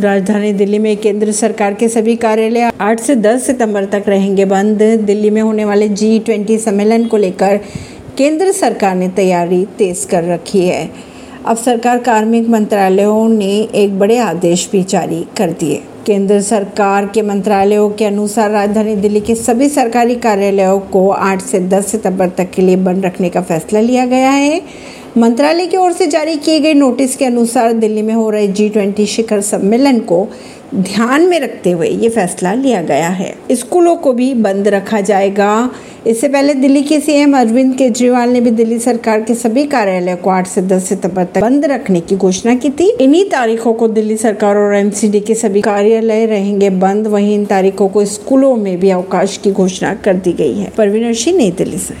राजधानी दिल्ली में केंद्र सरकार के सभी कार्यालय 8 से 10 सितंबर तक रहेंगे बंद। दिल्ली में होने वाले जी ट्वेंटी सम्मेलन को लेकर केंद्र सरकार ने तैयारी तेज कर रखी है। अब सरकार कार्मिक मंत्रालयों ने एक बड़े आदेश भी जारी कर दिए। केंद्र सरकार के मंत्रालयों के अनुसार राजधानी दिल्ली के सभी सरकारी कार्यालयों को 8 से 10 सितंबर तक के लिए बंद रखने का फैसला लिया गया है। मंत्रालय की ओर से जारी किए गए नोटिस के अनुसार दिल्ली में हो रहे जी ट्वेंटी शिखर सम्मेलन को ध्यान में रखते हुए ये फैसला लिया गया है। स्कूलों को भी बंद रखा जाएगा। इससे पहले दिल्ली के सीएम अरविंद केजरीवाल ने भी दिल्ली सरकार के सभी कार्यालय को 8 से 10 सितंबर तक बंद रखने की घोषणा की थी। इन्हीं तारीखों को दिल्ली सरकार और एमसीडी के सभी कार्यालय रहेंगे बंद। वहीं इन तारीखों को स्कूलों में भी अवकाश की घोषणा कर दी गई है। परवीन सिंह नई दिल्ली से।